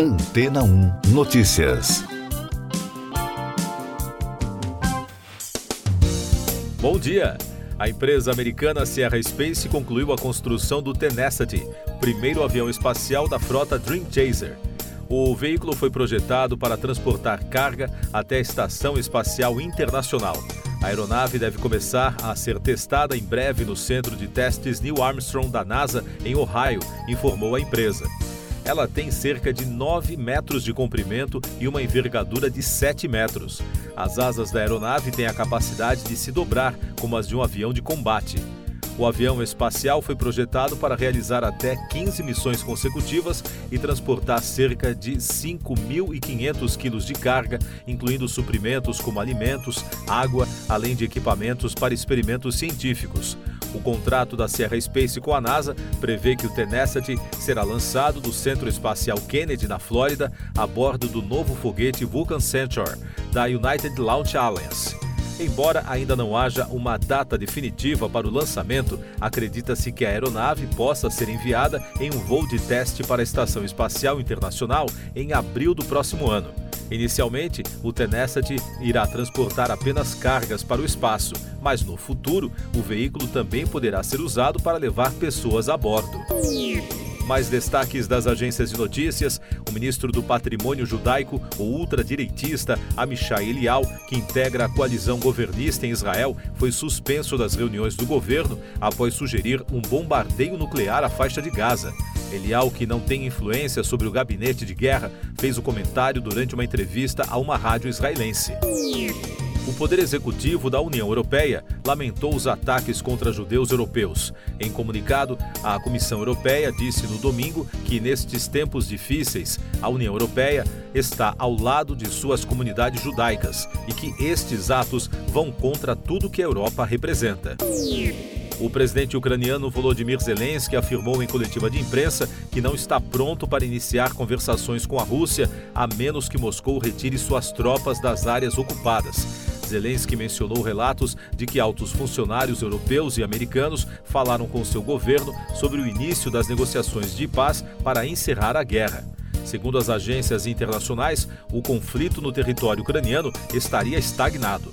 Antena 1 Notícias. Bom dia! A empresa americana Sierra Space concluiu a construção do Tenacity, primeiro avião espacial da frota Dream Chaser. O veículo foi projetado para transportar carga até a Estação Espacial Internacional. A aeronave deve começar a ser testada em breve no Centro de Testes Neil Armstrong da NASA, em Ohio, informou a empresa. Ela tem cerca de 9 metros de comprimento e uma envergadura de 7 metros. As asas da aeronave têm a capacidade de se dobrar como as de um avião de combate. O avião espacial foi projetado para realizar até 15 missões consecutivas e transportar cerca de 5.500 quilos de carga, incluindo suprimentos como alimentos, água, além de equipamentos para experimentos científicos. O contrato da Sierra Space com a NASA prevê que o Tenacity será lançado do Centro Espacial Kennedy, na Flórida, a bordo do novo foguete Vulcan Centaur, da United Launch Alliance. Embora ainda não haja uma data definitiva para o lançamento, acredita-se que a aeronave possa ser enviada em um voo de teste para a Estação Espacial Internacional em abril do próximo ano. Inicialmente, o Tenacity irá transportar apenas cargas para o espaço, mas no futuro, o veículo também poderá ser usado para levar pessoas a bordo. Mais destaques das agências de notícias: o ministro do Patrimônio Judaico, o ultradireitista Amichai Elial, que integra a coalizão governista em Israel, foi suspenso das reuniões do governo após sugerir um bombardeio nuclear à faixa de Gaza. Elial, que não tem influência sobre o gabinete de guerra, fez o comentário durante uma entrevista a uma rádio israelense. O Poder Executivo da União Europeia lamentou os ataques contra judeus europeus. Em comunicado, a Comissão Europeia disse no domingo que, nestes tempos difíceis, a União Europeia está ao lado de suas comunidades judaicas e que estes atos vão contra tudo que a Europa representa. O presidente ucraniano Volodymyr Zelensky afirmou em coletiva de imprensa que não está pronto para iniciar conversações com a Rússia, a menos que Moscou retire suas tropas das áreas ocupadas. Zelensky mencionou relatos de que altos funcionários europeus e americanos falaram com seu governo sobre o início das negociações de paz para encerrar a guerra. Segundo as agências internacionais, o conflito no território ucraniano estaria estagnado.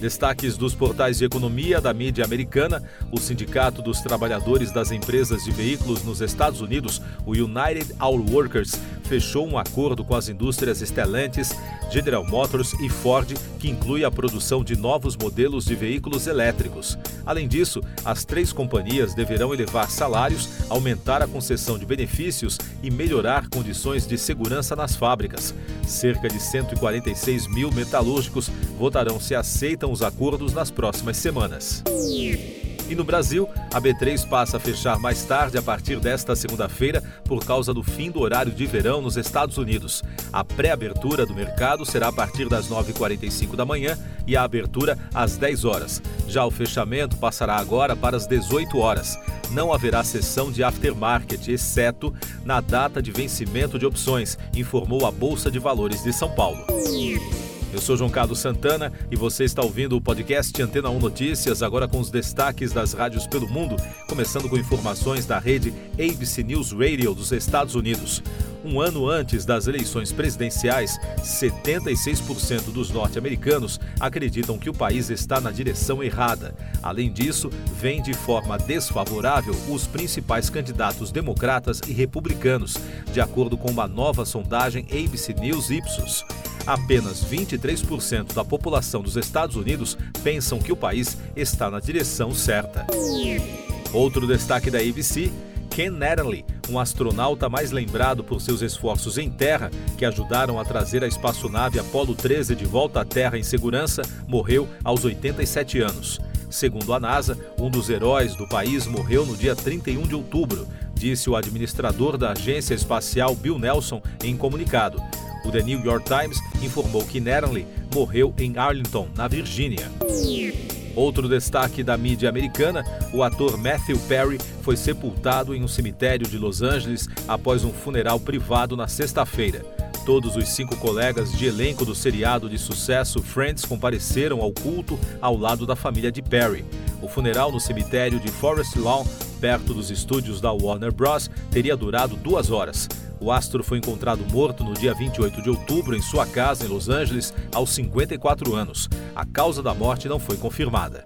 Destaques dos portais de economia da mídia americana: o Sindicato dos Trabalhadores das Empresas de Veículos nos Estados Unidos, o United Auto Workers, fechou um acordo com as indústrias Stellantis, General Motors e Ford, que inclui a produção de novos modelos de veículos elétricos. Além disso, as três companhias deverão elevar salários, aumentar a concessão de benefícios e melhorar condições de segurança nas fábricas. Cerca de 146 mil metalúrgicos votarão se aceitam os acordos nas próximas semanas. E no Brasil, a B3 passa a fechar mais tarde a partir desta segunda-feira por causa do fim do horário de verão nos Estados Unidos. A pré-abertura do mercado será a partir das 9h45 da manhã e a abertura às 10 horas. Já o fechamento passará agora para as 18 horas. Não haverá sessão de aftermarket, exceto na data de vencimento de opções, informou a Bolsa de Valores de São Paulo. Eu sou João Carlos Santana e você está ouvindo o podcast Antena 1 Notícias, agora com os destaques das rádios pelo mundo, começando com informações da rede ABC News Radio dos Estados Unidos. Um ano antes das eleições presidenciais, 76% dos norte-americanos acreditam que o país está na direção errada. Além disso, vem de forma desfavorável os principais candidatos democratas e republicanos, de acordo com uma nova sondagem ABC News Ipsos. Apenas 23% da população dos Estados Unidos pensam que o país está na direção certa. Outro destaque da ABC Ken Natterley, um astronauta mais lembrado por seus esforços em terra, que ajudaram a trazer a espaçonave Apollo 13 de volta à Terra em segurança, morreu aos 87 anos. Segundo a NASA, um dos heróis do país morreu no dia 31 de outubro, disse o administrador da agência espacial Bill Nelson em comunicado. O The New York Times informou que Neranly morreu em Arlington, na Virgínia. Outro destaque da mídia americana: o ator Matthew Perry foi sepultado em um cemitério de Los Angeles após um funeral privado na sexta-feira. Todos os cinco colegas de elenco do seriado de sucesso Friends compareceram ao culto ao lado da família de Perry. O funeral no cemitério de Forest Lawn, perto dos estúdios da Warner Bros., teria durado duas horas. O astro foi encontrado morto no dia 28 de outubro em sua casa em Los Angeles, aos 54 anos. A causa da morte não foi confirmada.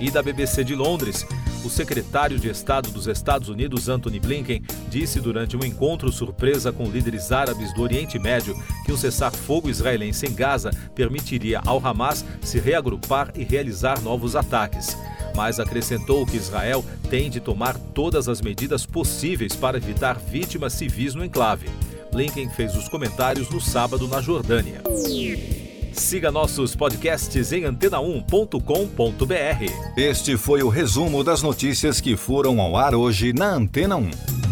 E da BBC de Londres, o secretário de Estado dos Estados Unidos, Anthony Blinken, disse durante um encontro surpresa com líderes árabes do Oriente Médio que o cessar-fogo israelense em Gaza permitiria ao Hamas se reagrupar e realizar novos ataques mas acrescentou que Israel tem de tomar todas as medidas possíveis para evitar vítimas civis no enclave. Blinken fez os comentários no sábado na Jordânia. Siga nossos podcasts em antena1.com.br. Este foi o resumo das notícias que foram ao ar hoje na Antena 1.